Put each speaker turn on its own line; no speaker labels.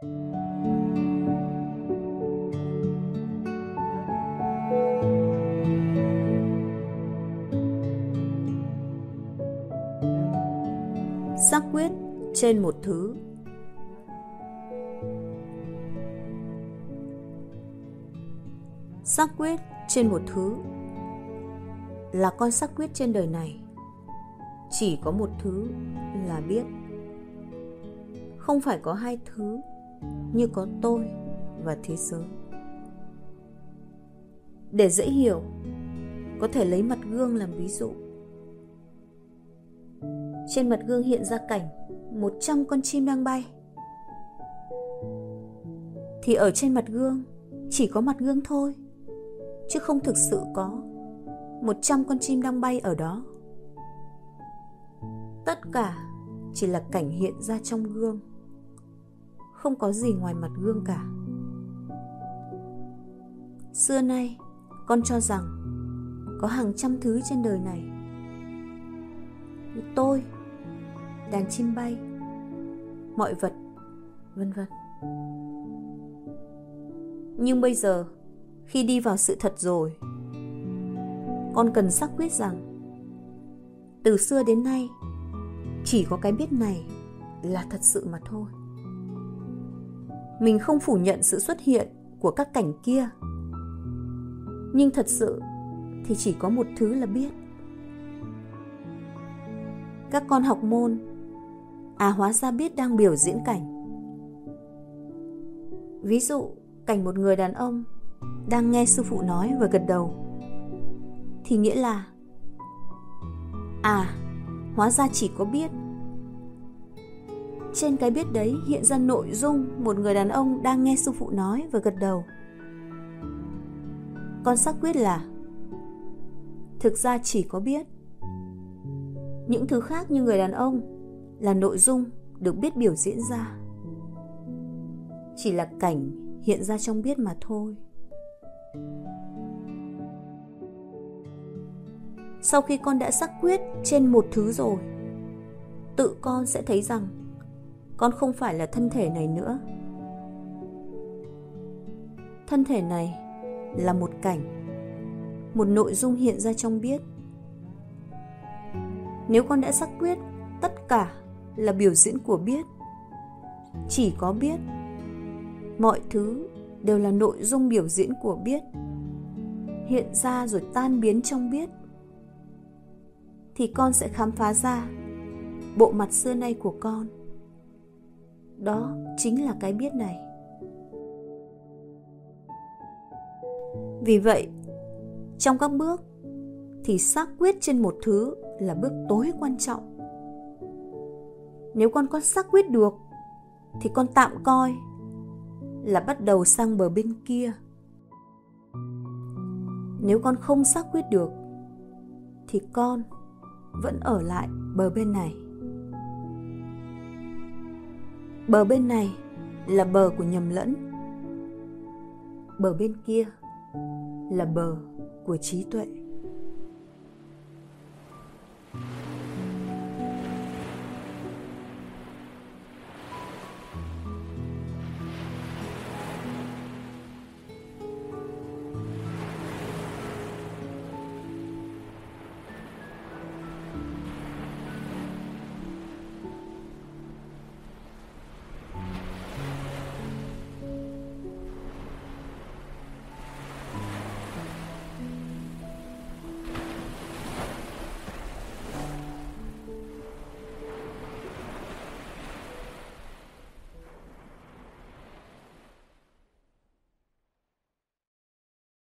xác quyết trên một thứ. Xác quyết trên một thứ là con xác quyết trên đời này. Chỉ có một thứ là biết. Không phải có hai thứ như có tôi và thế giới. Để dễ hiểu, có thể lấy mặt gương làm ví dụ. Trên mặt gương hiện ra cảnh một trăm con chim đang bay. Thì ở trên mặt gương chỉ có mặt gương thôi, chứ không thực sự có một trăm con chim đang bay ở đó. Tất cả chỉ là cảnh hiện ra trong gương không có gì ngoài mặt gương cả. Xưa nay, con cho rằng có hàng trăm thứ trên đời này. Như tôi, đàn chim bay, mọi vật, vân vân. Nhưng bây giờ, khi đi vào sự thật rồi, con cần xác quyết rằng, từ xưa đến nay, chỉ có cái biết này là thật sự mà thôi mình không phủ nhận sự xuất hiện của các cảnh kia. Nhưng thật sự thì chỉ có một thứ là biết. Các con học môn à hóa ra biết đang biểu diễn cảnh. Ví dụ, cảnh một người đàn ông đang nghe sư phụ nói và gật đầu. Thì nghĩa là à hóa ra chỉ có biết trên cái biết đấy hiện ra nội dung một người đàn ông đang nghe sư phụ nói và gật đầu. Con xác quyết là, thực ra chỉ có biết. Những thứ khác như người đàn ông là nội dung được biết biểu diễn ra. Chỉ là cảnh hiện ra trong biết mà thôi. Sau khi con đã xác quyết trên một thứ rồi, tự con sẽ thấy rằng con không phải là thân thể này nữa. Thân thể này là một cảnh, một nội dung hiện ra trong biết. Nếu con đã xác quyết, tất cả là biểu diễn của biết. Chỉ có biết, mọi thứ đều là nội dung biểu diễn của biết, hiện ra rồi tan biến trong biết. Thì con sẽ khám phá ra bộ mặt xưa nay của con đó chính là cái biết này. Vì vậy, trong các bước thì xác quyết trên một thứ là bước tối quan trọng. Nếu con có xác quyết được thì con tạm coi là bắt đầu sang bờ bên kia. Nếu con không xác quyết được thì con vẫn ở lại bờ bên này bờ bên này là bờ của nhầm lẫn. Bờ bên kia là bờ của trí tuệ.